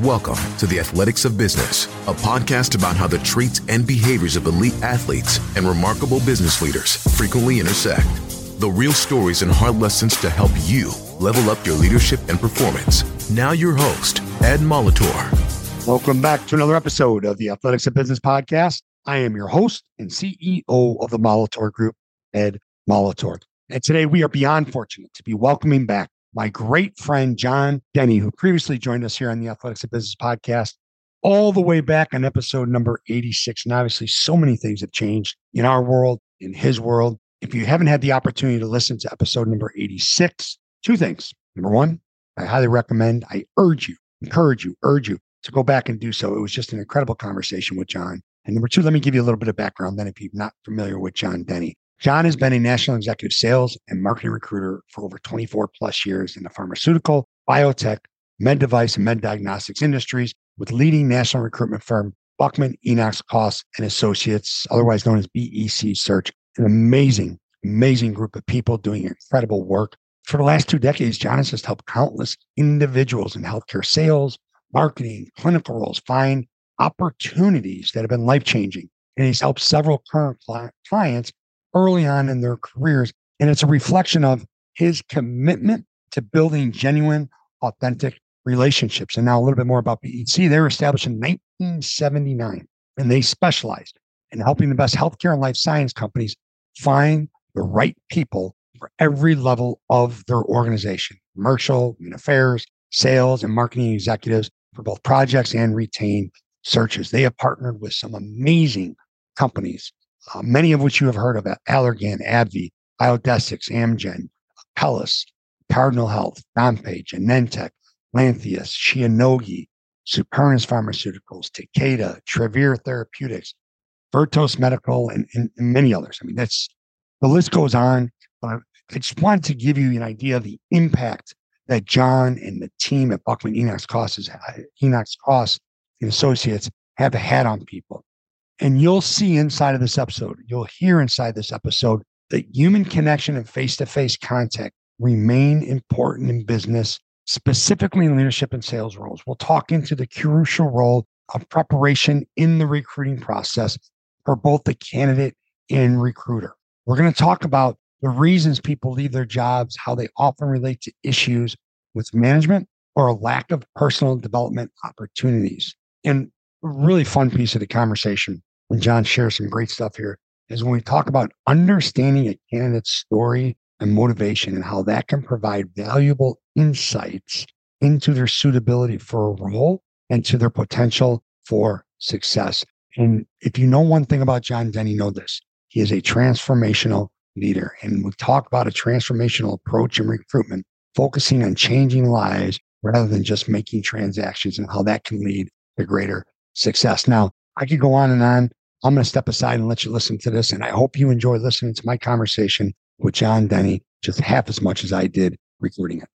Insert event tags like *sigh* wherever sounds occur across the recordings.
Welcome to the Athletics of Business, a podcast about how the traits and behaviors of elite athletes and remarkable business leaders frequently intersect. The real stories and hard lessons to help you level up your leadership and performance. Now, your host, Ed Molitor. Welcome back to another episode of the Athletics of Business podcast. I am your host and CEO of the Molitor Group, Ed Molitor. And today we are beyond fortunate to be welcoming back my great friend Jon Denny, who previously joined us here on the Athletics of Business podcast, all the way back on episode number 86. And obviously, so many things have changed in our world, in his world. If you haven't had the opportunity to listen to episode number 86, two things. Number one, I highly recommend, I urge you, encourage you, urge you to go back and do so. It was just an incredible conversation with Jon. And number two, let me give you a little bit of background then if you're not familiar with Jon Denny. Jon has been a national executive sales and marketing recruiter for over 24 plus years in the pharmaceutical, biotech, med device, and med diagnostics industries with leading national recruitment firm Buckman, Enochs, Coss, and Associates, otherwise known as BEC Search. An amazing, amazing group of people doing incredible work. For the last two decades, John has just helped countless individuals in healthcare sales, marketing, clinical roles find opportunities that have been life changing. And he's helped several current clients early on in their careers. And it's a reflection of his commitment to building genuine, authentic relationships. And now a little bit more about BEC. They were established in 1979 and they specialized in helping the best healthcare and life science companies find the right people for every level of their organization commercial, affairs, sales, and marketing executives for both projects and retained searches. They have partnered with some amazing companies uh, many of which you have heard of Allergan, AbbVie, Biodesix, Amgen, Apellis, Cardinal Health, Dompe, Genentech, Lantheus, Shionogi, Supernus Pharmaceuticals, Takeda, Travere Therapeutics, Vertos Medical, and, and, and, many others. I mean, that's the list goes on. But I just wanted to give you an idea of the impact that Jon and the team at Buckman Enochs Coss, Enochs Coss and Associates have had on people. And you'll see inside of this episode, you'll hear inside this episode that human connection and face to face contact remain important in business, specifically in leadership and sales roles. We'll talk into the crucial role of preparation in the recruiting process for both the candidate and recruiter. We're going to talk about the reasons people leave their jobs, how they often relate to issues with management or a lack of personal development opportunities. And really fun piece of the conversation and Jon shares some great stuff here, is when we talk about understanding a candidate's story and motivation and how that can provide valuable insights into their suitability for a role and to their potential for success. And if you know one thing about Jon Denny, know this. He is a transformational leader. And we talk about a transformational approach in recruitment, focusing on changing lives rather than just making transactions and how that can lead to greater success. Now, I could go on and on. I'm going to step aside and let you listen to this. And I hope you enjoy listening to my conversation with Jon Denny just half as much as I did recording it.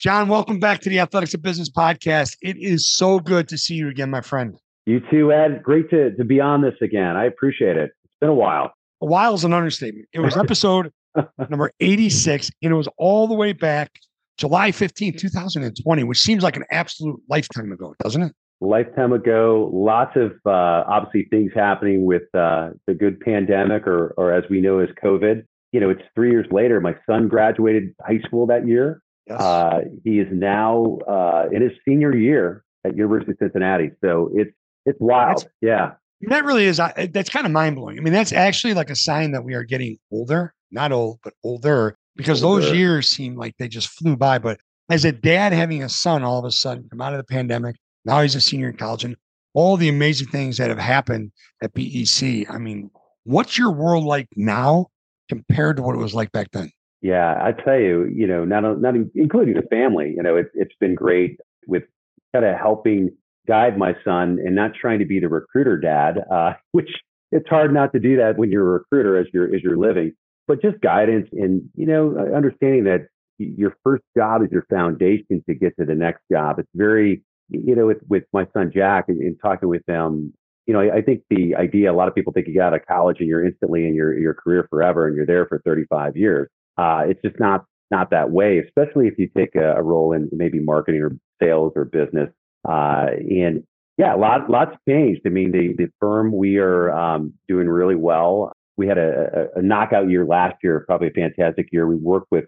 Jon, welcome back to the Athletics of Business podcast. It is so good to see you again, my friend. You too, Ed. Great to, to be on this again. I appreciate it. It's been a while. A while is an understatement. It was episode *laughs* number 86, and it was all the way back July 15, 2020, which seems like an absolute lifetime ago, doesn't it? Lifetime ago. Lots of uh, obviously things happening with uh, the good pandemic, or or as we know as COVID. You know, it's three years later. My son graduated high school that year. Yes. Uh, he is now uh, in his senior year at University of Cincinnati. So it's it's wild. That's, yeah. That really is. Uh, that's kind of mind blowing. I mean, that's actually like a sign that we are getting older, not old, but older, because older. those years seem like they just flew by. But as a dad having a son, all of a sudden come out of the pandemic, now he's a senior in college and all the amazing things that have happened at BEC. I mean, what's your world like now compared to what it was like back then? Yeah, I tell you, you know, not not including the family, you know, it, it's been great with kind of helping guide my son and not trying to be the recruiter dad, uh, *laughs* which it's hard not to do that when you're a recruiter as you're as you're living, but just guidance and you know understanding that your first job is your foundation to get to the next job. It's very you know, with, with my son Jack and, talking with them, you know, I, I, think the idea, a lot of people think you get out of college and you're instantly in your, your career forever and you're there for 35 years. Uh, it's just not, not that way, especially if you take a, a role in maybe marketing or sales or business. Uh, and yeah, lot, lots changed. I mean, the, the firm, we are um, doing really well. We had a, a, a knockout year last year, probably a fantastic year. We worked with,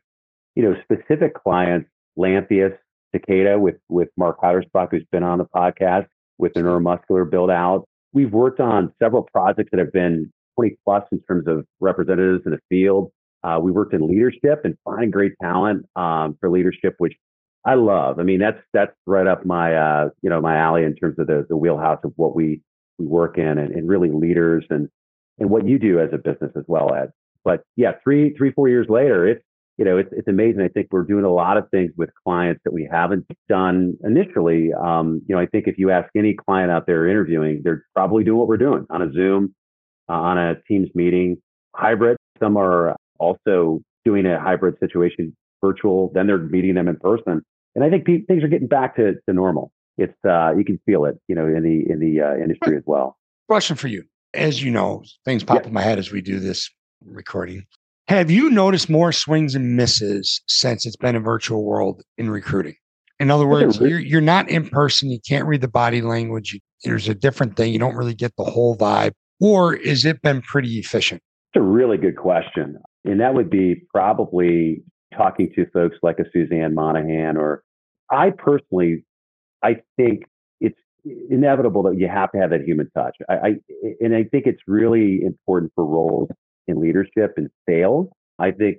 you know, specific clients, Lantheus, Takeda with, with Mark Heidersbach, who's been on the podcast with the neuromuscular build out. We've worked on several projects that have been 20 plus in terms of representatives in the field. Uh, we worked in leadership and finding great talent um, for leadership, which I love. I mean, that's that's right up my uh, you know my alley in terms of the the wheelhouse of what we we work in, and, and really leaders and and what you do as a business as well, Ed. But yeah, three three four years later, it's you know it's it's amazing. I think we're doing a lot of things with clients that we haven't done initially. Um, you know, I think if you ask any client out there interviewing, they're probably doing what we're doing on a Zoom, uh, on a Teams meeting, hybrid. Some are also doing a hybrid situation virtual, then they're meeting them in person. And I think pe- things are getting back to, to normal. It's uh, you can feel it, you know, in the in the uh, industry as well. Question for you, as you know, things pop yeah. in my head as we do this recording. Have you noticed more swings and misses since it's been a virtual world in recruiting? In other words, you're, you're not in person. You can't read the body language. You, there's a different thing. You don't really get the whole vibe. Or is it been pretty efficient? It's a really good question. And that would be probably talking to folks like a Suzanne Monahan, or I personally, I think it's inevitable that you have to have that human touch. I, I and I think it's really important for roles in leadership and sales. I think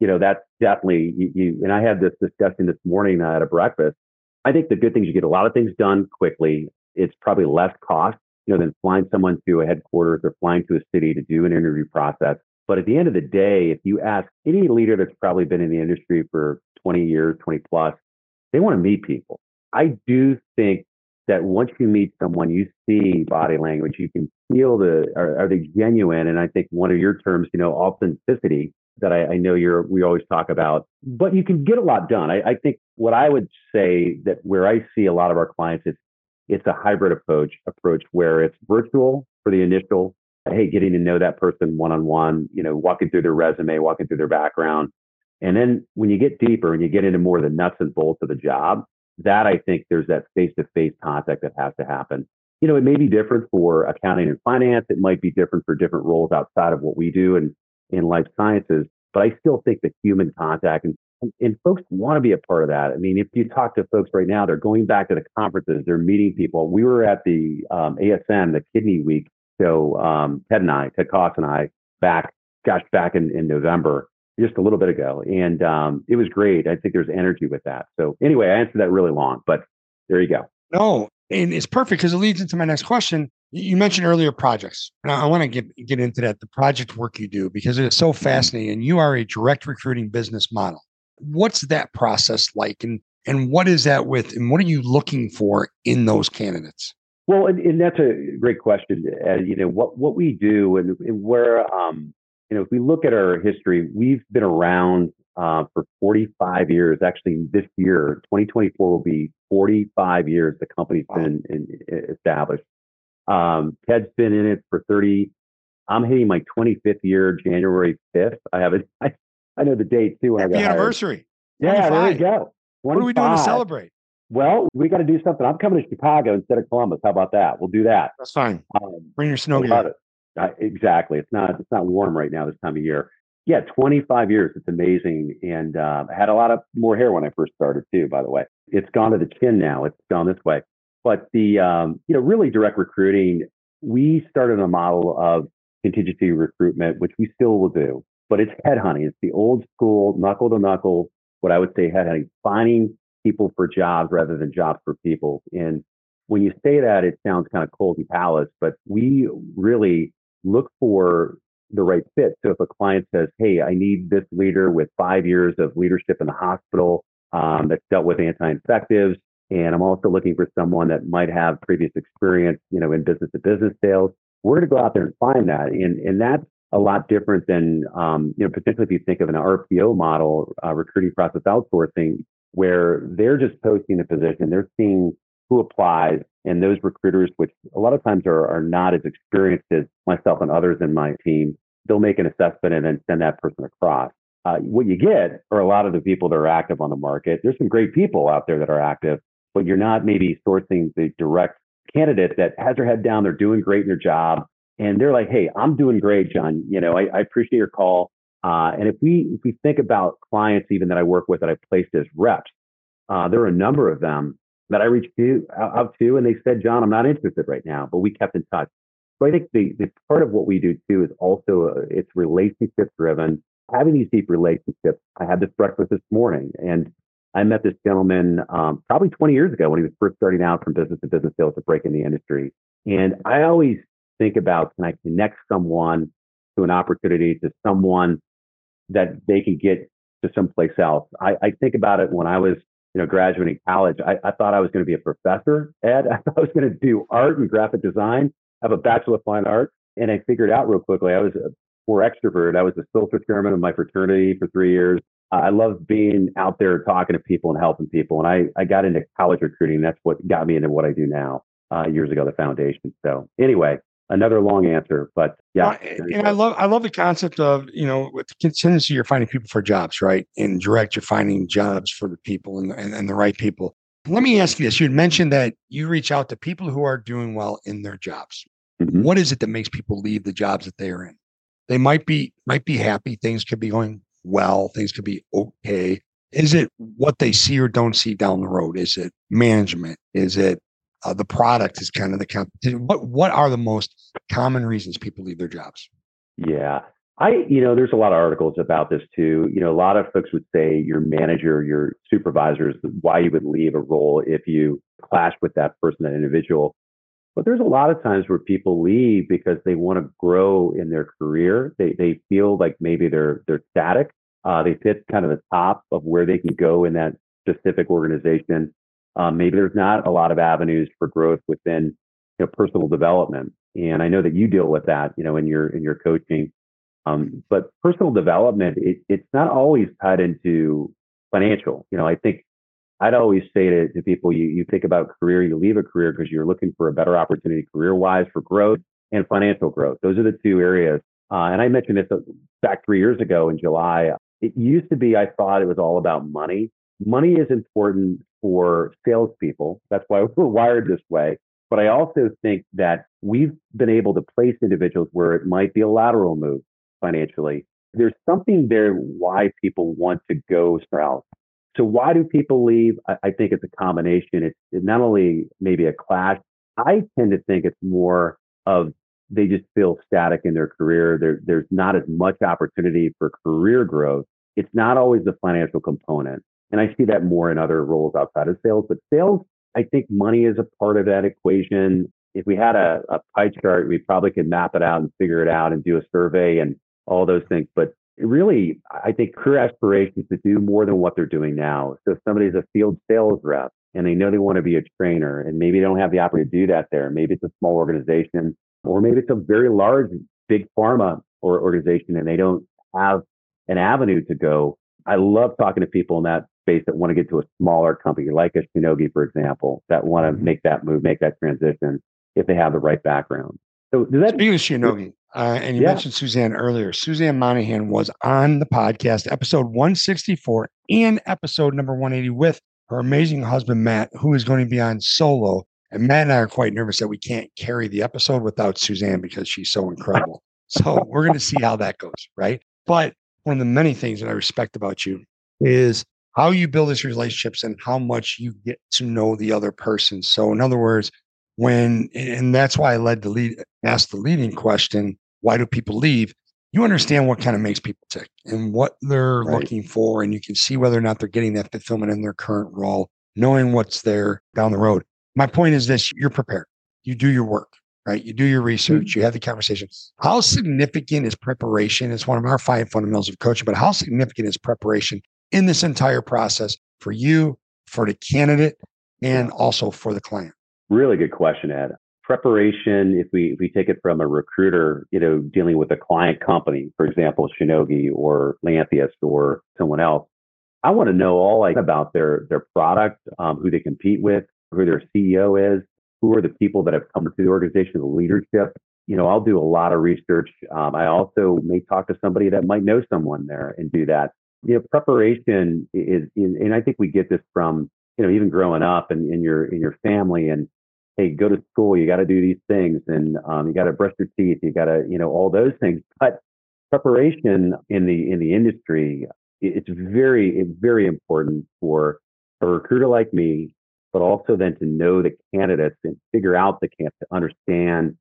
you know that's definitely you, you and I had this discussion this morning at a breakfast. I think the good things you get a lot of things done quickly. It's probably less cost you know, than flying someone to a headquarters or flying to a city to do an interview process. But at the end of the day, if you ask any leader that's probably been in the industry for 20 years, 20 plus, they want to meet people. I do think that once you meet someone, you see body language, you can feel the, are, are they genuine? And I think one of your terms, you know, authenticity that I, I, know you're, we always talk about, but you can get a lot done. I, I think what I would say that where I see a lot of our clients, it's it's a hybrid approach approach where it's virtual for the initial hey getting to know that person one on one you know walking through their resume walking through their background and then when you get deeper and you get into more of the nuts and bolts of the job that i think there's that face to face contact that has to happen you know it may be different for accounting and finance it might be different for different roles outside of what we do in in life sciences but i still think the human contact and and folks want to be a part of that. I mean, if you talk to folks right now, they're going back to the conferences, they're meeting people. We were at the um, ASN, the Kidney Week show, um, Ted and I, Ted Coss and I, back, gosh, back in, in November, just a little bit ago. And um, it was great. I think there's energy with that. So anyway, I answered that really long, but there you go. No, and it's perfect because it leads into my next question. You mentioned earlier projects, and I want to get get into that the project work you do because it is so mm-hmm. fascinating. And you are a direct recruiting business model. What's that process like? And, and what is that with? And what are you looking for in those candidates? Well, and, and that's a great question. Uh, you know, what, what we do and, and where, um, you know, if we look at our history, we've been around uh, for 45 years. Actually, this year, 2024 will be 45 years the company's wow. been in, established. Um, Ted's been in it for 30. I'm hitting my 25th year, January 5th. I haven't, *laughs* I, I know the date too. Happy anniversary. Yeah, there you go. 25. What are we doing to celebrate? Well, we got to do something. I'm coming to Chicago instead of Columbus. How about that? We'll do that. That's fine. Um, Bring your snow gear. Exactly. It's not. It's not warm right now this time of year. Yeah, 25 years. It's amazing. And uh, I had a lot of more hair when I first started too. By the way, it's gone to the chin now. It's gone this way. But the um, you know really direct recruiting. We started a model of contingency recruitment, which we still will do but it's headhunting. It's the old school knuckle to knuckle, what I would say headhunting, finding people for jobs rather than jobs for people. And when you say that, it sounds kind of cold and callous, but we really look for the right fit. So if a client says, Hey, I need this leader with five years of leadership in the hospital um, that's dealt with anti-infectives, and I'm also looking for someone that might have previous experience, you know, in business to business sales. We're going to go out there and find that. And, and that's a lot different than, um, you know, potentially if you think of an RPO model, uh, recruiting process outsourcing, where they're just posting the position, they're seeing who applies, and those recruiters, which a lot of times are, are not as experienced as myself and others in my team, they'll make an assessment and then send that person across. Uh, what you get are a lot of the people that are active on the market. There's some great people out there that are active, but you're not maybe sourcing the direct candidate that has their head down, they're doing great in their job, and they're like, "Hey, I'm doing great, Jon. You know, I, I appreciate your call." Uh, and if we if we think about clients even that I work with that I placed as reps, uh, there are a number of them that I reached to, out to, and they said, "Jon, I'm not interested right now," but we kept in touch. So I think the the part of what we do too is also uh, it's relationship driven. Having these deep relationships. I had this breakfast this morning, and I met this gentleman um, probably 20 years ago when he was first starting out from business to business sales to break in the industry. And I always think about can I connect someone to an opportunity to someone that they can get to someplace else. I, I think about it when I was, you know, graduating college. I, I thought I was going to be a professor, Ed. *laughs* I thought I was going to do art and graphic design, have a bachelor of fine art. And I figured out real quickly I was a poor extrovert. I was the social chairman of my fraternity for three years. I love being out there talking to people and helping people. And I, I got into college recruiting. That's what got me into what I do now uh, years ago, the foundation. So anyway, another long answer, but yeah. and I love I love the concept of you know with the contingency you're finding people for jobs, right? In direct, you're finding jobs for the people and, and, and the right people. Let me ask you this: You had mentioned that you reach out to people who are doing well in their jobs. Mm-hmm. What is it that makes people leave the jobs that they are in? They might be might be happy, things could be going well, things could be okay. Is it what they see or don't see down the road? Is it management? Is it uh, the product is kind of the competition. What what are the most common reasons people leave their jobs? Yeah, I you know there's a lot of articles about this too. You know, a lot of folks would say your manager, your supervisors, why you would leave a role if you clash with that person, that individual. But there's a lot of times where people leave because they want to grow in their career. They they feel like maybe they're they're static. Uh, they fit kind of the top of where they can go in that specific organization. Um, maybe there's not a lot of avenues for growth within you know, personal development. And I know that you deal with that, you know, in your in your coaching. Um, but personal development, it, it's not always tied into financial. You know, I think I'd always say to, to people, you you think about career, you leave a career because you're looking for a better opportunity career wise for growth and financial growth. Those are the two areas. Uh, and I mentioned this uh, back three years ago in July. It used to be I thought it was all about money. Money is important for salespeople. That's why *laughs* we're wired this way. But I also think that we've been able to place individuals where it might be a lateral move financially. There's something there why people want to go south. So why do people leave? I, think it's a combination. It's, it's not only maybe a clash. I tend to think it's more of they just feel static in their career. There, there's not as much opportunity for career growth. It's not always the financial component. And I see that more in other roles outside of sales. But sales, I think money is a part of that equation. If we had a, a pie chart, we probably could map it out and figure it out and do a survey and all those things. But really, I think career aspirations to do more than what they're doing now. So if somebody's a field sales rep and they know they want to be a trainer and maybe they don't have the opportunity to do that there, maybe it's a small organization or maybe it's a very large, big pharma or organization and they don't have an avenue to go. I love talking to people in that space that want to get to a smaller company, like a Shionogi, for example, that want to mm-hmm. make that move, make that transition if they have the right background. So does that speaking of Shionogi, uh, and you yeah. mentioned Suzanne earlier. Suzanne Monahan was on the podcast, episode 164 and episode number 180 with her amazing husband Matt, who is going to be on solo. And Matt and I are quite nervous that we can't carry the episode without Suzanne because she's so incredible. so we're going to see how that goes, right? But one of the many things that I respect about you is how you build these relationships and how much you get to know the other person. So, in other words, when and that's why I led the lead, asked the leading question: Why do people leave? You understand what kind of makes people tick and what they're right. looking for, and you can see whether or not they're getting that fulfillment in their current role, knowing what's there down the road. My point is this: you're prepared. You do your work right? You do your research, mm-hmm. you have the conversation. How significant is preparation? It's one of our five fundamentals of coaching, but how significant is preparation in this entire process for you, for the candidate, and also for the client? Really good question, Ed. Preparation, if we if we take it from a recruiter, you know, dealing with a client company, for example, Shionogi or Lantheus or someone else, I want to know all like about their their product, um, who they compete with, who their CEO is, who are the people that have come to the organization, the leadership. You know, I'll do a lot of research. Um, I also may talk to somebody that might know someone there and do that you know, preparation is, and I think we get this from you know, even growing up and in your in your family and hey, go to school, you got to do these things and um, you got to brush your teeth, you got to, you know, all those things. But preparation in the in the industry, it's very very important for a recruiter like me, but also then to know the candidates and figure out the candidates, to understand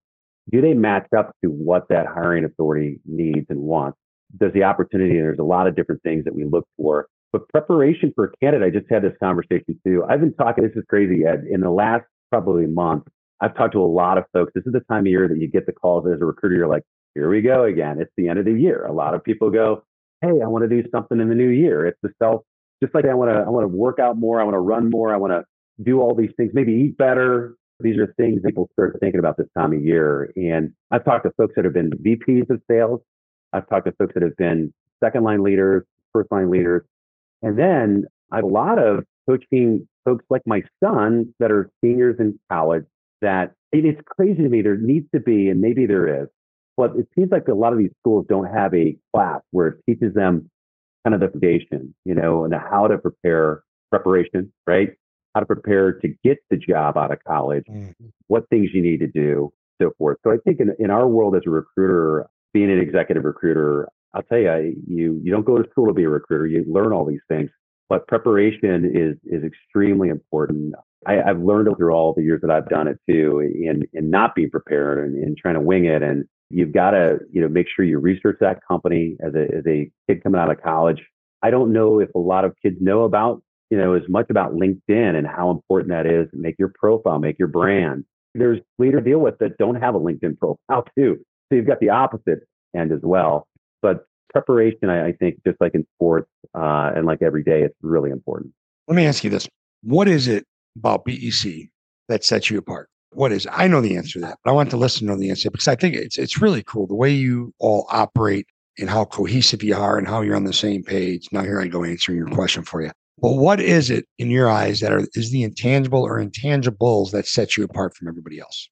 do they match up to what that hiring authority needs and wants? Does the opportunity, and there's a lot of different things that we look for. But preparation for a candidate, I just had this conversation too. I've been talking, this is crazy, Ed. In the last probably month, I've talked to a lot of folks. This is the time of year that you get the calls as a recruiter. You're like, here we go again. It's the end of the year. A lot of people go, hey, I want to do something in the new year. It's the self, just like I want to, I want to work out more. I want to run more. I want to do all these things, maybe eat better. These are things people start thinking about this time of year. And I've talked to folks that have been VPs of sales. I've talked to folks that have been second line leaders, first line leaders. And then I have a lot of coaching folks like my son that are seniors in college that it's crazy to me. There needs to be, and maybe there is, but it seems like a lot of these schools don't have a class where it teaches them kind of the foundation, you know, and how to prepare preparation, right? How to prepare to get the job out of college, mm-hmm. what things you need to do, so forth. So I think in, in our world as a recruiter, being an executive recruiter, I'll tell you, you you don't go to school to be a recruiter. You learn all these things, but preparation is is extremely important. I, have learned through all the years that I've done it too, in in not being prepared and, and trying to wing it. And you've got to you know make sure you research that company as a as a kid coming out of college. I don't know if a lot of kids know about you know as much about LinkedIn and how important that is. Make your profile, make your brand. There's leaders deal with that don't have a LinkedIn profile *laughs* too. So you've got the opposite end as well. But preparation, I, I think, just like in sports uh, and like every day, it's really important. Let me ask you this: What is it about BEC that sets you apart? What is? I know the answer to that, but I want the listener to the answer because I think it's it's really cool the way you all operate and how cohesive you are and how you're on the same page. Now here I go answering your question for you. But what is it in your eyes that are is the intangible or intangibles that set you apart from everybody else?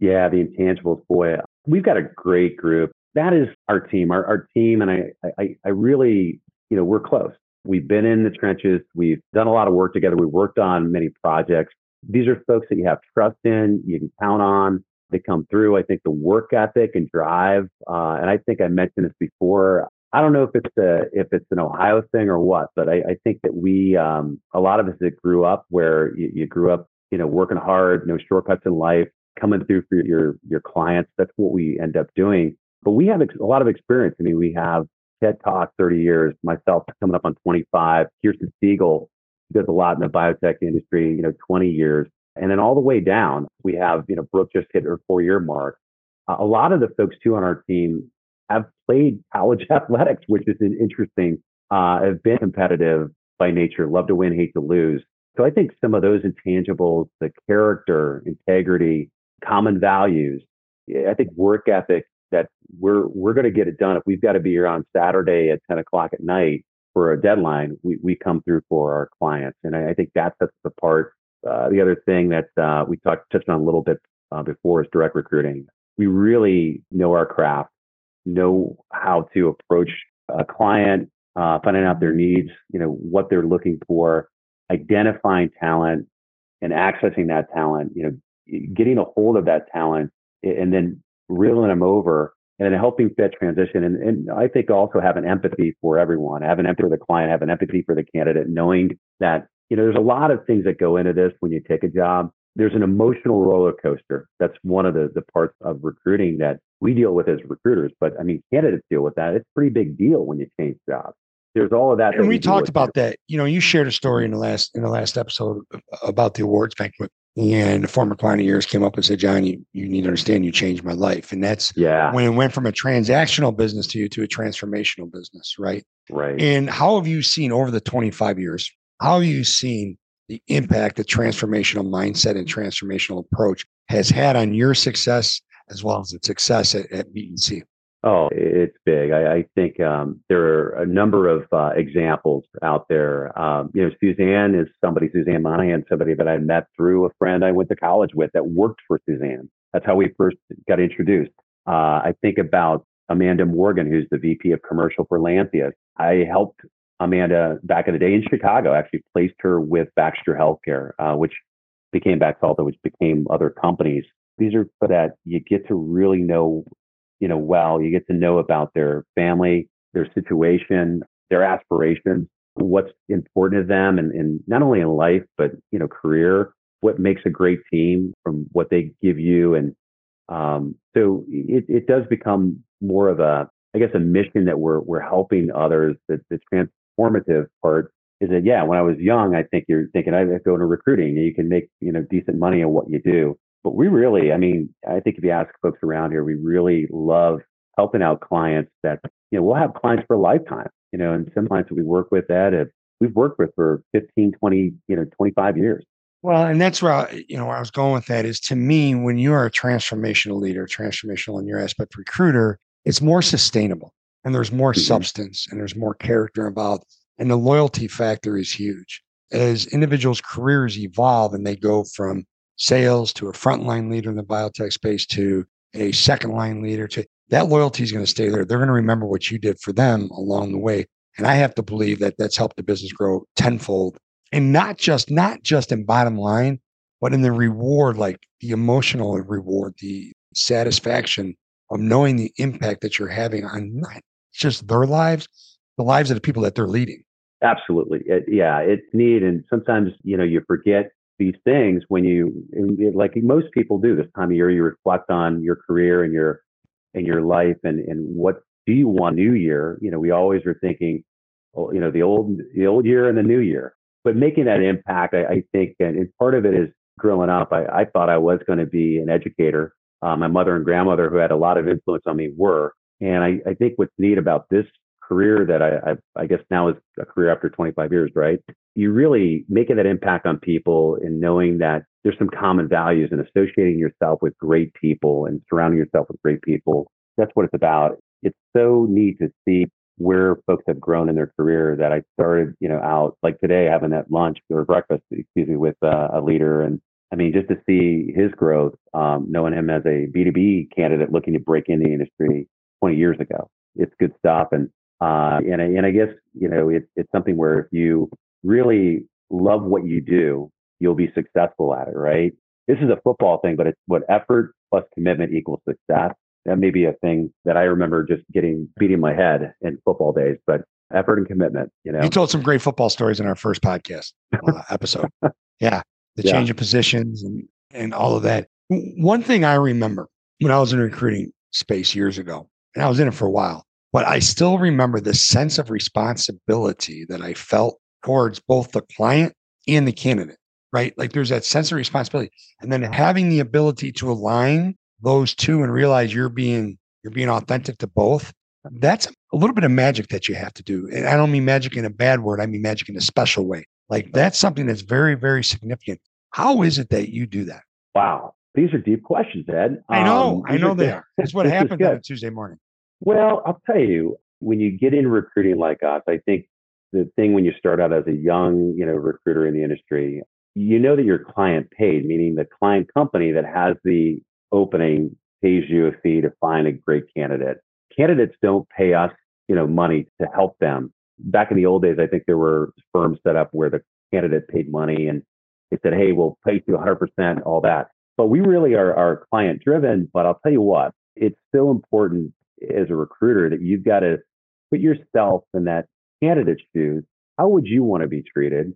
Yeah, the intangibles, boy. We've got a great group. That is our team. Our our team and I I I really, you know, we're close. We've been in the trenches. We've done a lot of work together. We've worked on many projects these are folks that you have trust in, you can count on. They come through. I think the work ethic and drive, uh, and I think I mentioned this before. I don't know if it's a if it's an Ohio thing or what, but I, I think that we um, a lot of us that grew up where you, you grew up, you know, working hard, no shortcuts in life, coming through for your your clients. That's what we end up doing. But we have a lot of experience. I mean, we have Ted Coss 30 years, myself coming up on 25, Kirsten Siegel does a lot in the biotech industry, you know, 20 years. And then all the way down, we have, you know, Brooke just hit her four year mark. Uh, a lot of the folks too on our team have played college *laughs* athletics, which is interesting, uh, have been competitive by nature, love to win, hate to lose. So I think some of those intangibles, the character, integrity, common values, I think work ethic that we're, we're going to get it done. If we've got to be here on Saturday at 10 o'clock at night, for a deadline, we, we come through for our clients. And I, I think that sets the part. Uh, the other thing that uh, we talked touched on a little bit uh, before is direct recruiting. We really know our craft, know how to approach a client, uh, finding out their needs, you know, what they're looking for, identifying talent and accessing that talent, you know, getting a hold of that talent and then reeling them over and then helping that transition. And, and I think also have an empathy for everyone, have an empathy for the client, have an empathy for the candidate, knowing that, you know, there's a lot of things that go into this when you take a job. There's an emotional roller coaster. That's one of the, the parts of recruiting that we deal with as recruiters. But I mean, candidates deal with that. It's a pretty big deal when you change jobs. There's all of that. And that we talked about that. You know, you shared a story in the last in the last episode about the awards banquet and a former client of yours came up and said, Jon, you, you need to understand you changed my life. And that's yeah. when it went from a transactional business to you to a transformational business, right? Right. And how have you seen over the 25 years, how have you seen the impact the transformational mindset and transformational approach has had on your success as well as the success at, at BEC? Oh, it's big. I, I think um, there are a number of uh, examples out there. Um, you know, Suzanne is somebody, Suzanne Monahan, somebody that I met through a friend I went to college with that worked for Suzanne. That's how we first got introduced. Uh, I think about Amanda Morgan, who's the VP of commercial for Lantheus. I helped Amanda back in the day in Chicago. Actually, placed her with Baxter Healthcare, uh, which became Baxalta, which became other companies. These are that you get to really know, you know, well. You get to know about their family, their situation, their aspirations, what's important to them, and, and not only in life but you know, career. What makes a great team from what they give you, and um, so it, it does become more of a, I guess, a mission that we're we're helping others. That the transformative part is that yeah, when I was young, I think you're thinking I go into recruiting, you can make you know decent money on what you do. But we really, I mean, I think if you ask folks around here, we really love helping out clients that you know we'll have clients for a lifetime. You know, and some clients that we work with that have, we've worked with for 15, 20, you know, 25 years. Well, and that's where I, you know where I was going with that is to me, when you are a transformational leader, transformational in your aspect recruiter, it's more sustainable and there's more mm-hmm. substance and there's more character involved. And the loyalty factor is huge. As individuals' careers evolve and they go from sales to a frontline leader in the biotech space to a second line leader to that loyalty is going to stay there. They're going to remember what you did for them along the way. And I have to believe that that's helped the business grow tenfold and not just not just in bottom line but in the reward like the emotional reward the satisfaction of knowing the impact that you're having on not just their lives the lives of the people that they're leading absolutely it, yeah it's neat and sometimes you know you forget these things when you like most people do this time of year you reflect on your career and your and your life and and what do you want new year you know we always are thinking oh, you know the old the old year and the new year but making that impact, I, I think, and part of it is growing up. I, I thought I was going to be an educator. Uh, my mother and grandmother, who had a lot of influence on me, were. And I, I think what's neat about this career that I, I, I, guess now is a career after 25 years, right? You really making that impact on people and knowing that there's some common values and associating yourself with great people and surrounding yourself with great people. That's what it's about. It's so neat to see where folks have grown in their career that I started, you know, out like today having that lunch or breakfast, excuse me, with uh, a leader. And I mean, just to see his growth, um, knowing him as a B2B candidate looking to break in the industry 20 years ago, it's good stuff. And, uh, and, I, and I guess, you know, it, it's something where if you really love what you do, you'll be successful at it, right? This is a football thing, but it's what effort plus commitment equals success that may be a thing that I remember just getting beating my head in football days, but effort and commitment, you know. You told some great football stories in our first podcast uh, *laughs* episode. yeah. The yeah. change of positions and, and all of that. One thing I remember when I was in recruiting space years ago, and I was in it for a while, but I still remember the sense of responsibility that I felt towards both the client and the candidate, right? Like there's that sense of responsibility. And then having the ability to align those two and realize you're being you're being authentic to both that's a little bit of magic that you have to do and i don't mean magic in a bad word i mean magic in a special way. Like that's something that's very very significant. How is it that you do that? Wow. These are deep questions ed. I know um, i know they are. That's what *laughs* happens on a tuesday morning well i'll tell you when you get in recruiting like us i think the thing when you start out as a young you know recruiter in the industry you know that your client paid meaning the client company that has the opening pays you a fee to find a great candidate. Candidates don't pay us, you know, money to help them. Back in the old days, I think there were firms set up where the candidate paid money and they said, "Hey, we'll pay you 100%," all that. But we really are, are client driven. But I'll tell you what, it's so important as a recruiter that you've got to put yourself in that candidate's shoes. How would you want to be treated?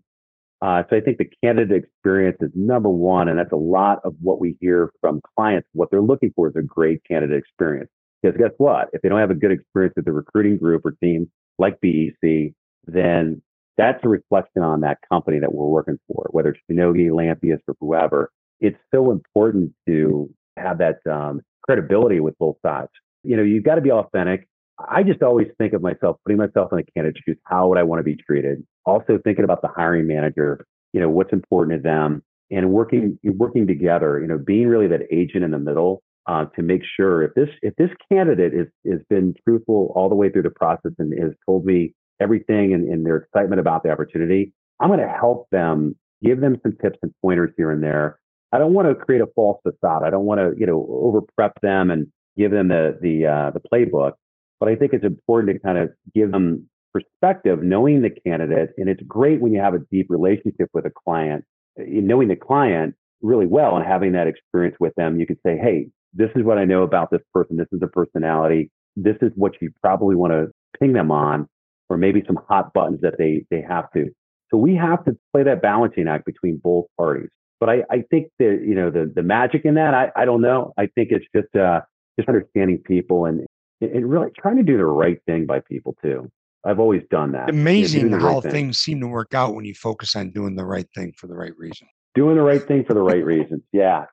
Uh, so I think the candidate experience is number one, and that's a lot of what we hear from clients. What they're looking for is a great candidate experience. Because guess what? If they don't have a good experience with the recruiting group or team like BEC, then that's a reflection on that company that we're working for, whether it's Shionogi, Lantheus, or whoever. It's so important to have that um, credibility with both sides. You know, you've got to be authentic. I just always think of myself, putting myself in the candidate's shoes. How would I want to be treated? Also thinking about the hiring manager. You know, what's important to them, and working working together. You know, being really that agent in the middle uh, to make sure if this if this candidate is has been truthful all the way through the process and has told me everything and, and their excitement about the opportunity, I'm going to help them, give them some tips and pointers here and there. I don't want to create a false facade. I don't want to, you know, over prep them and give them the the uh, the playbook. But I think it's important to kind of give them perspective, knowing the candidate, and it's great when you have a deep relationship with a client, eh, knowing the client really well and having that experience with them, you can say, hey, this is what I know about this person. This is the personality. This is what you probably want to ping them on, or maybe some hot buttons that they they have to. So we have to play that balancing act between both parties. But I, I think that you know the the magic in that I, I don't know. I think it's just uh, just understanding people and and really trying to do the right thing by people too. I've always done that. Amazing you know, how right things thing. seem to work out when you focus on doing the right thing for the right reason. Doing the right thing for the right reasons. Yeah.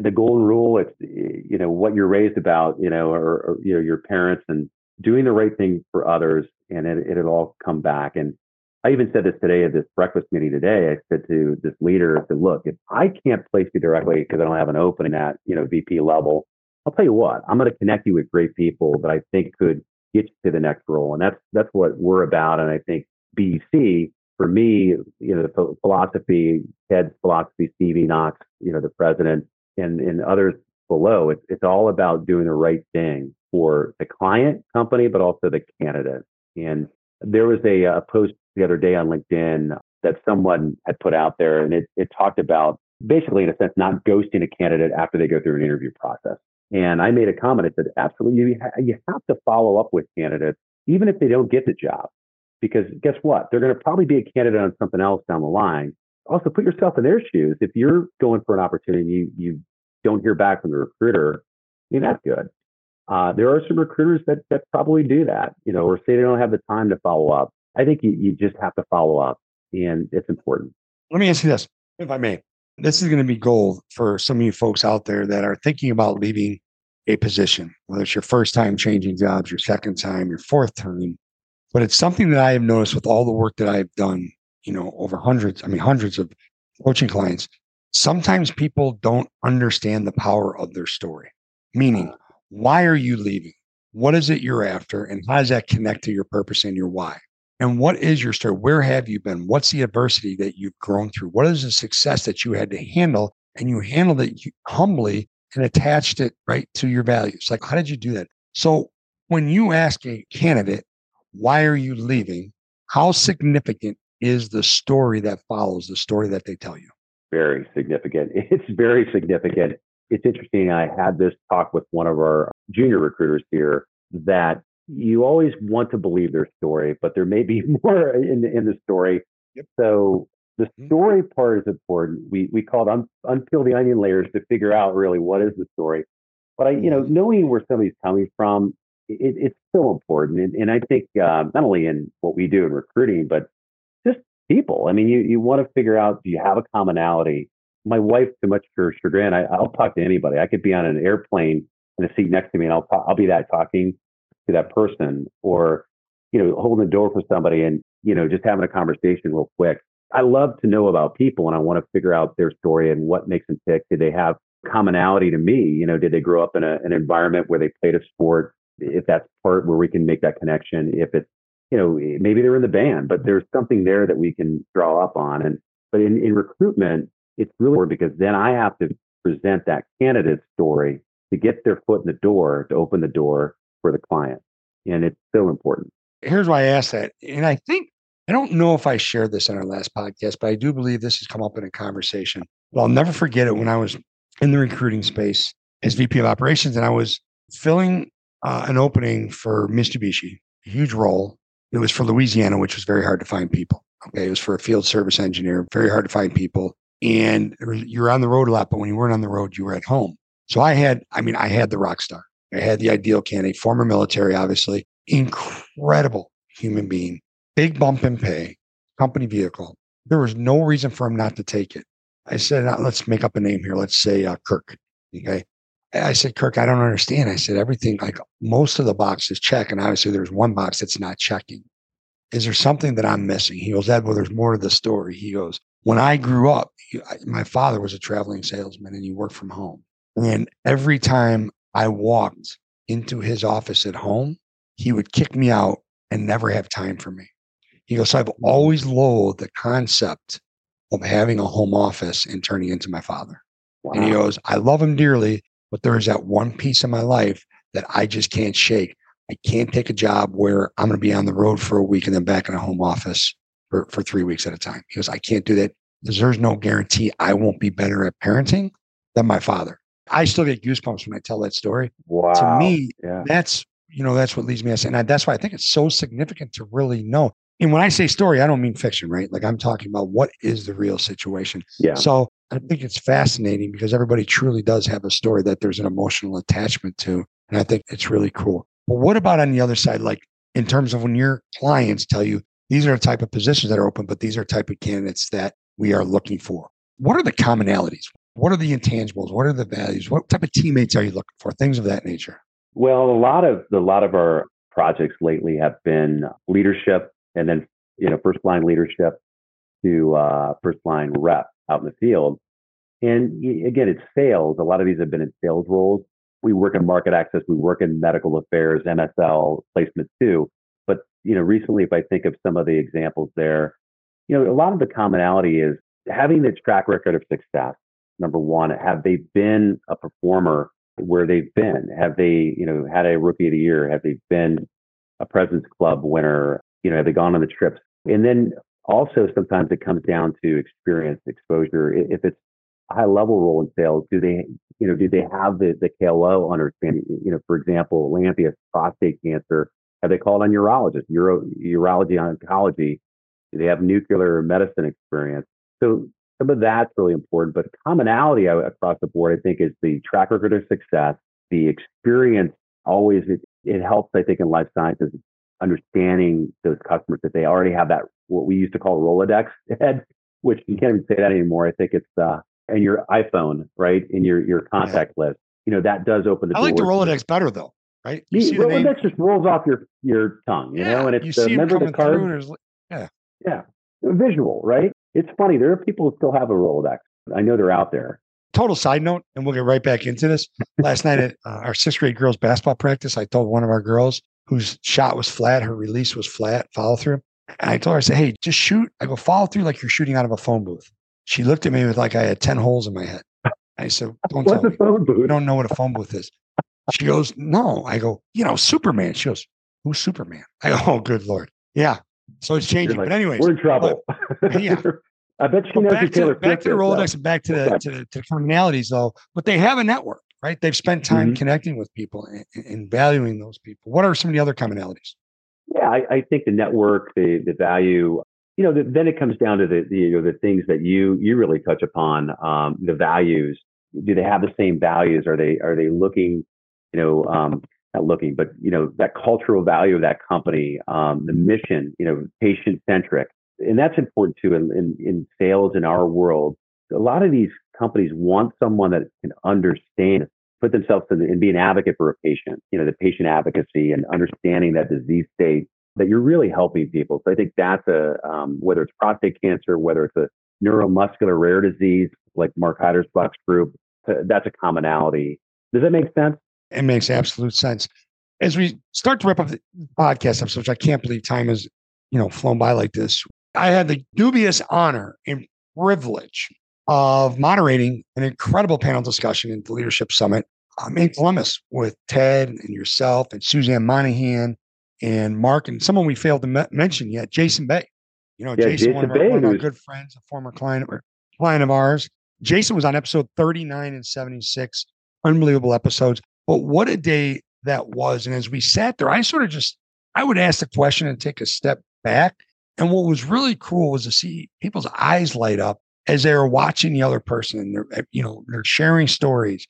The golden rule, it's, you know, what you're raised about, you know, or, or you know, your parents and doing the right thing for others and it, it'll all come back. And I even said this today at this breakfast meeting today. I said to this leader, I said, look, if I can't place you directly because I don't have an opening at, you know, VP level, I'll tell you what, I'm going to connect you with great people that I think could get you to the next role. And that's that's what we're about. And I think BC for me, you know, the philosophy, Ted's philosophy, Steve Enochs, you know, the president, and and others below. It's it's all about doing the right thing for the client company, but also the candidate. And there was a, a post the other day on LinkedIn that someone had put out there, and it it talked about basically, in a sense, not ghosting a candidate after they go through an interview process. And I made a comment. I said, absolutely, you, ha- you have to follow up with candidates, even if they don't get the job, because guess what? They're going to probably be a candidate on something else down the line. Also, put yourself in their shoes. If you're going for an opportunity, you you don't hear back from the recruiter. I mean, that's good. Uh, there are some recruiters that that probably do that, you know, or say they don't have the time to follow up. I think you, you just have to follow up, and it's important. Let me ask you this, if I may this is going to be gold for some of you folks out there that are thinking about leaving a position, whether it's your first time changing jobs, your second time, your fourth time. But it's something that I have noticed with all the work that I've done, you know, over hundreds, I mean, hundreds of coaching clients. Sometimes people don't understand the power of their story, meaning, why are you leaving? What is it you're after? And how does that connect to your purpose and your why? And what is your story? Where have you been? What's the adversity that you've grown through? What is the success that you had to handle? And you handled it humbly and attached it right to your values. Like, how did you do that? So, when you ask a candidate, why are you leaving? How significant is the story that follows the story that they tell you? Very significant. *laughs* It's very significant. It's interesting. I had this talk with one of our junior recruiters here that you always want to believe their story, but there may be *laughs* more in the, in the story. Yep. So the mm-hmm. story part is important. We we call it un, unpeel the onion layers to figure out really what is the story. But I, you know, mm-hmm. knowing where somebody's coming from, it, it's so important. And, and I think uh, not only in what we do in recruiting, but just people. I mean, you you want to figure out do you have a commonality? My wife, too much for chagrin, I, I'll talk to anybody. I could be on an airplane in a seat next to me, and I'll I'll be that talking to that person or, you know, holding the door for somebody and, you know, just having a conversation real quick. I love to know about people and I want to figure out their story and what makes them tick. Did they have commonality to me? You know, did they grow up in a, an environment where they played a sport? If that's part where we can make that connection, if it's, you know, eh, maybe they're in the band, but there's something there that we can draw up on. And, but in, in recruitment, it's really important because then I have to present that candidate story to get their foot in the door, to open the door for the client. And it's so important. Here's why I asked that. And I think, I don't know if I shared this in our last podcast, but I do believe this has come up in a conversation. But I'll never forget it when I was in the recruiting space as VP of operations and I was filling uh, an opening for Mitsubishi, a huge role. It was for Louisiana, which was very hard to find people. Okay. It was for a field service engineer, very hard to find people. And you're on the road a lot, but when you weren't on the road, you were at home. So I had, I mean, I had the rock star. I had the ideal candidate, former military, obviously, incredible human being, big bump in pay, company vehicle. There was no reason for him not to take it. I said, let's make up a name here. Let's say uh, Kirk. Okay. I said, Kirk, I don't understand. I said, everything, like most of the boxes check. And obviously, there's one box that's not checking. Is there something that I'm missing? He goes, Ed, well, there's more to the story. He goes, when I grew up, my father was a traveling salesman and he worked from home. And every time I walked into his office at home, he would kick me out and never have time for me. He goes, so I've always loathed the concept of having a home office and turning into my father. Wow. And he goes, I love him dearly, but there is that one piece of my life that I just can't shake. I can't take a job where I'm going to be on the road for a week and then back in a home office for, for three weeks at a time because I can't do that because there's no guarantee I won't be better at parenting than my father. I still get goosebumps when I tell that story. Wow. To me, yeah. that's you know that's what leads me to say, and I, that's why I think it's so significant to really know. And when I say story, I don't mean fiction, right? Like I'm talking about what is the real situation. Yeah. So I think it's fascinating because everybody truly does have a story that there's an emotional attachment to, and I think it's really cool. But what about on the other side, like in terms of when your clients tell you these are the type of positions that are open, but these are type of candidates that we are looking for? What are the commonalities? What are the intangibles? What are the values? What type of teammates are you looking for? Things of that nature. Well, a lot of a lot of our projects lately have been leadership, and then you know first line leadership to uh, first line rep out in the field. And again, it's sales. A lot of these have been in sales roles. We work in market access. We work in medical affairs, MSL placement too. But you know, recently, if I think of some of the examples there, you know, a lot of the commonality is having the track record of success number one, have they been a performer where they've been? Have they, you know, had a rookie of the year? Have they been a President's Club winner? You know, have they gone on the trips? And then also sometimes it comes down to experience, exposure. If it's a high level role in sales, do they, you know, do they have the, the KOL understanding? You know, for example, Lantheus prostate cancer, have they called on urologists, uro, urology oncology? Do they have nuclear medicine experience? So some of that's really important. But commonality across the board, I think, is the track record of success, the experience. Always, it, it helps. I think in life sciences, understanding those customers that they already have that what we used to call Rolodex *laughs* head, which you can't even say that anymore. I think it's uh, and your iPhone, right, in your your contact yeah. list. You know that does open the. I like the Rolodex better though, right? You see Rolodex just rolls off your your tongue, you yeah, know, and it's you remember the card. Yeah, yeah, visual, right? It's funny. There are people who still have a Rolodex. I know they're out there. Total side note, and we'll get right back into this. Last night at uh, our sixth grade girls basketball practice, I told one of our girls whose shot was flat, her release was flat, follow through. And I told her, I said, hey, just shoot. I go, follow through like you're shooting out of a phone booth. She looked at me with like I had 10 holes in my head. I said, don't What's tell a phone booth? You don't know what a phone booth is. She goes, no. I go, you know, Superman. She goes, who's Superman? I go, oh, good Lord. Yeah. So it's changing. Like, but anyways, we're in trouble. But, yeah. *laughs* I bet she knows back, Taylor to, back to the Rolodex and back to the, to the to the commonalities though. But they have a network, right? They've spent time Mhm. connecting with people and, and valuing those people. What are some of the other commonalities? Yeah, I, I think the network, the the value, you know, the, then it comes down to the, the you know the things that you you really touch upon, um, the values. Do they have the same values? Are they are they looking, you know, um, not looking, but you know that cultural value of that company, um, the mission, you know, patient centric, and that's important too in, in in sales in our world. A lot of these companies want someone that can understand put themselves in and be an advocate for a patient, you know, the patient advocacy and understanding that disease state that you're really helping people. So I think that's a, um, whether it's prostate cancer, whether it's a neuromuscular rare disease like Mark Heidersbach's group, uh, that's a commonality. Does that make sense? It makes absolute sense. As we start to wrap up the podcast episode, which I can't believe time has, you know, flown by like this. I had the dubious honor and privilege of moderating an incredible panel discussion at the Leadership Summit um, in Columbus with Ted and yourself and Suzanne Monahan and Mark and someone we failed to me- mention yet, Jason Bay. You know, Yeah, Jason, one, of our, one of our good friends, a former client or client of ours. Jason was on episode 39 and 76, unbelievable episodes. But what a day that was. And as we sat there, I sort of just, I would ask the question and take a step back. And what was really cool was to see people's eyes light up as they were watching the other person and they're, eh, you know, they're sharing stories.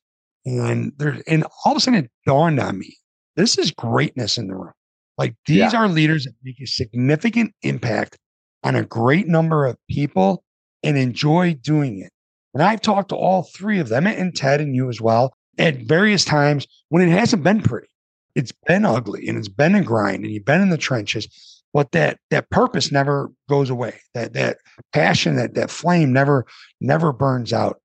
And there, and all of a sudden it dawned on me, this is greatness in the room. Like these Yeah. are leaders that make a significant impact on a great number of people and enjoy doing it. And I've talked to all three of them and Ted and you as well at various times when it hasn't been pretty. It's been ugly and it's been a grind and you've been in the trenches, but that that purpose never goes away. That that passion, that that flame never never burns out.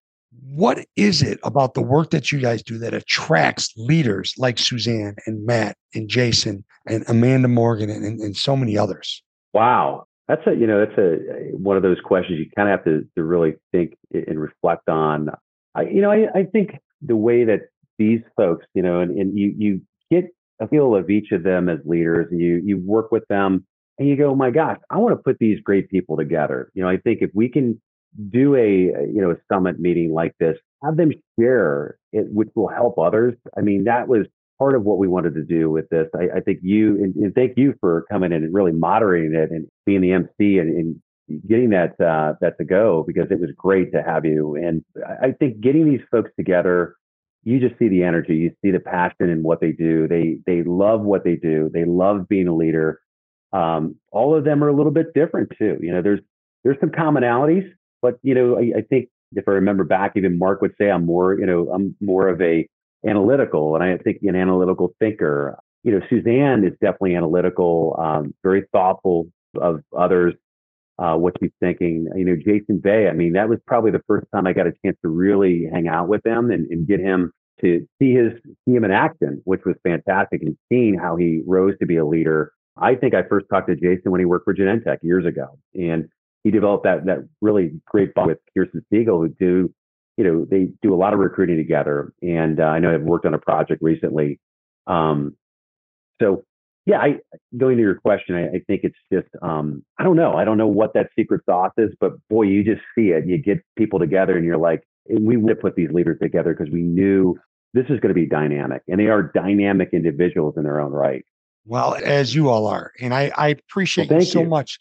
What is it about the work that you guys do that attracts leaders like Suzanne and Matt and Jason and Amanda Morgan and, and, so many others? Wow. That's a, you know, that's a, one of those questions you kind of have to, to really think and reflect on. I, you know, I, I think the way that these folks, you know, and, and you, you get a feel of each of them as leaders and you you work with them and you go, oh my gosh, I want to put these great people together. You know, I think if we can do a you know a summit meeting like this, have them share it, which will help others. I mean, that was part of what we wanted to do with this. I, I think you and, and, thank you for coming in and really moderating it and being the MC and, and getting that uh, that to go because it was great to have you. And I think getting these folks together, you just see the energy, you see the passion in what they do. They they love what they do. They love being a leader. Um, all of them are a little bit different too. You know, there's there's some commonalities, but you know, I, I think if I remember back, even Mark would say I'm more, you know, I'm more of a analytical, and I think an analytical thinker. You know, Suzanne is definitely analytical, um, very thoughtful of others, uh, what she's thinking. You know, Jason Bay. I mean, that was probably the first time I got a chance to really hang out with him and, and get him to see his see him in action, which was fantastic, and seeing how he rose to be a leader. I think I first talked to Jason when he worked for Genentech years ago, and he developed that that really great bond with Kirsten Siegel, who do you know they do a lot of recruiting together, and uh, I know I've worked on a project recently. Um, so yeah, I going to your question, I, I think it's just um, I don't know, I don't know what that secret sauce is, but boy, you just see it. You get people together, and you're like, we would put these leaders together because we knew this is going to be dynamic, and they are dynamic individuals in their own right. Well, as you all are, and I, I appreciate well, you so you. much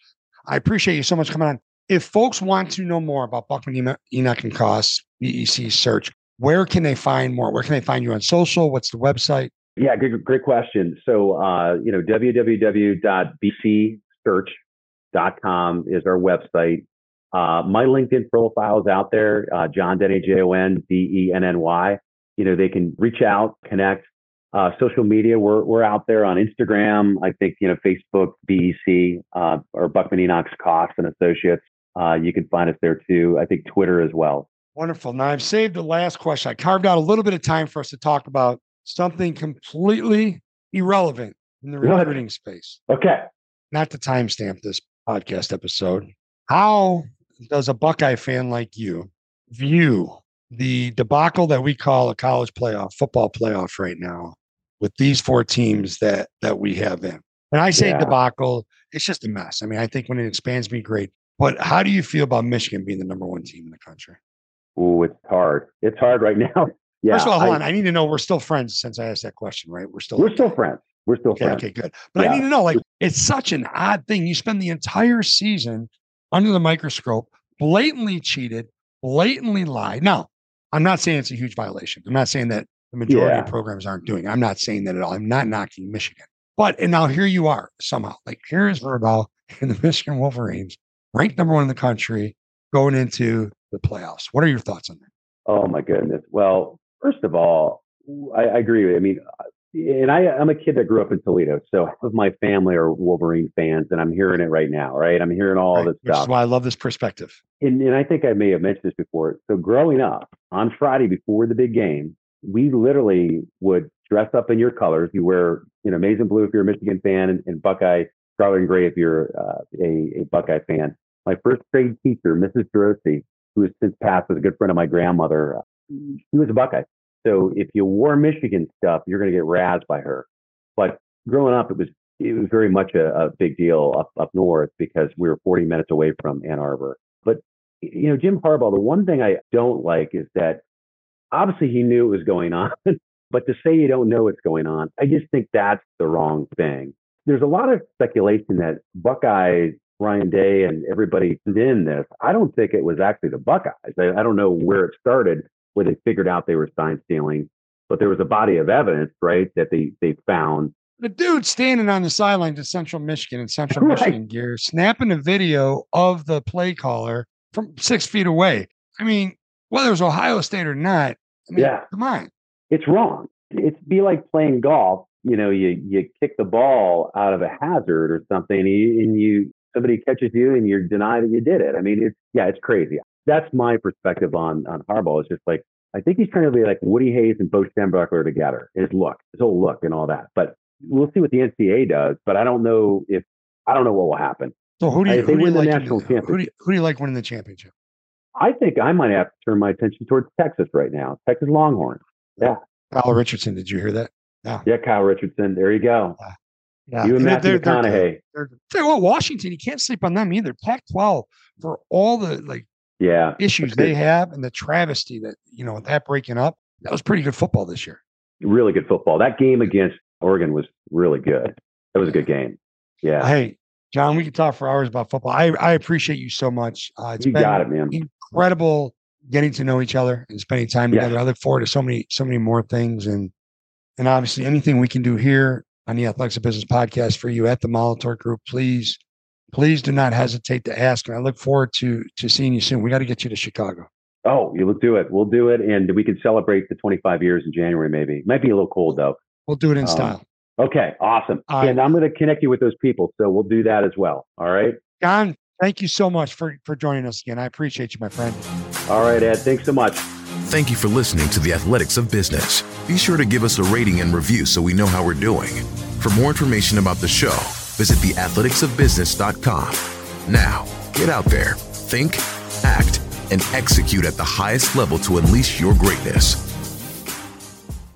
I appreciate you so much coming on. If folks want to know more about Buckman Enoch and Coss BEC search, where can they find more? Where can they find you on social? What's the website? Yeah, good, great question. So, uh, you know, www.becsearch.com is our website. Uh, my LinkedIn profile is out there, uh, Jon Denny, J O N D E N N Y. You know, they can reach out, connect. Uh, social media, we're we're out there on Instagram. I think you know Facebook, BEC, uh, or Buckman Enoch Coss and Associates. Uh, you can find us there too. I think Twitter as well. Wonderful. Now I've saved the last question. I carved out a little bit of time for us to talk about something completely irrelevant in the recruiting space. Okay. Not to timestamp this podcast episode. How does a Buckeye fan like you view the debacle that we call a college playoff, football playoff right now with these four teams that that we have in. And I say yeah. debacle, it's just a mess. I mean, I think when it expands, be great. But how do you feel about Michigan being the number one team in the country? Oh, it's hard. It's hard right *laughs* now. Yeah, First of all, hold I, on. I need to know we're still friends since I asked that question, right? We're still we're still friends. We're still okay, friends. Okay, good. But yeah. I need to know, like, it's such an odd thing. You spend the entire season under the microscope, blatantly cheated, blatantly lied. Now, I'm not saying it's a huge violation. I'm not saying that the majority yeah. of programs aren't doing. It. I'm not saying that at all. I'm not knocking Michigan. But and now here you are somehow. Like here is Verbal in *laughs* the Michigan Wolverines, ranked number one in the country, going into the playoffs. What are your thoughts on that? Oh my goodness. Well, first of all, I, I agree. I mean, and I, I'm a kid that grew up in Toledo, so half of my family are Wolverine fans, and I'm hearing it right now. Right, I'm hearing all right, this which stuff. Is why I love this perspective. And, and I think I may have mentioned this before. So growing up on Friday before the big game, we literally would dress up in your colors. You wear, you know, maize and blue if you're a Michigan fan, and, and Buckeye scarlet and gray if you're uh, a, a Buckeye fan. My first grade teacher, Mrs. Derossi, who has since passed, was a good friend of my grandmother. She was a Buckeye. So if you wore Michigan stuff, you're going to get razzed by her. But growing up, it was it was very much a, a big deal up up north because we were 40 minutes away from Ann Arbor. But you know, Jim Harbaugh, the one thing I don't like is that obviously he knew it was going on, *laughs* but to say you don't know what's going on, I just think that's the wrong thing. There's a lot of speculation that Buckeye, Ryan Day, and everybody in this. I don't think it was actually the Buckeyes. I, I don't know where it started, where they figured out they were sign stealing, but there was a body of evidence, right, that they they found. The dude standing on the sidelines of Central Michigan in Central *laughs* right. Michigan gear, snapping a video of the play caller from six feet away. I mean, whether it was Ohio State or not, I mean, yeah. come on. It's wrong. It's be like playing golf. You know, you you kick the ball out of a hazard or something, and you, and you somebody catches you and you're denied that you did it. I mean, it's yeah, it's crazy. That's my perspective on on Harbaugh. It's just like I think he's trying to be like Woody Hayes and Bo Schembechler together. His look, his whole look, and all that. But we'll see what the NCAA does. But I don't know if I don't know what will happen. So who do you, who do you like national championship? Who do you, who do you like winning the championship? I think I might have to turn my attention towards Texas right now. Texas Longhorns. Yeah. Kyle Richardson, did you hear that? Yeah. Yeah, Kyle Richardson. There you go. Yeah. You and they're- Matthew they're- they're They're- you what, Washington, you can't sleep on them either. Pac-12 for all the like Yeah. issues good. they have and the travesty that you know that breaking up. That was pretty good football this year. Really good football. That game against Oregon was really good. That was a good game. Yeah. Hey, Jon, we could talk for hours about football. I, I appreciate you so much. Uh, it's you been got it, man. incredible getting to know each other and spending time Yeah. together. I look forward to so many, so many more things. And and obviously anything we can do here on the Athletics of Business podcast for you at the Molitor Group, please, please do not hesitate to ask. And I look forward to to seeing you soon. We got to get you to Chicago. Oh, you'll do it. We'll do it. And we can celebrate the 25 years in January, maybe. Might be a little cold, though. We'll do it in Um, style. Okay. Awesome. All right. And I'm going to connect you with those people. So we'll do that as well. All right. Jon, thank you so much for for joining us again. I appreciate you, my friend. All right, Ed. Thanks so much. Thank you for listening to the Athletics of Business. Be sure to give us a rating and review so we know how we're doing. For more information about the show, visit theathleticsofbusiness.com. Now, get out there, think, act, and execute at the highest level to unleash your greatness.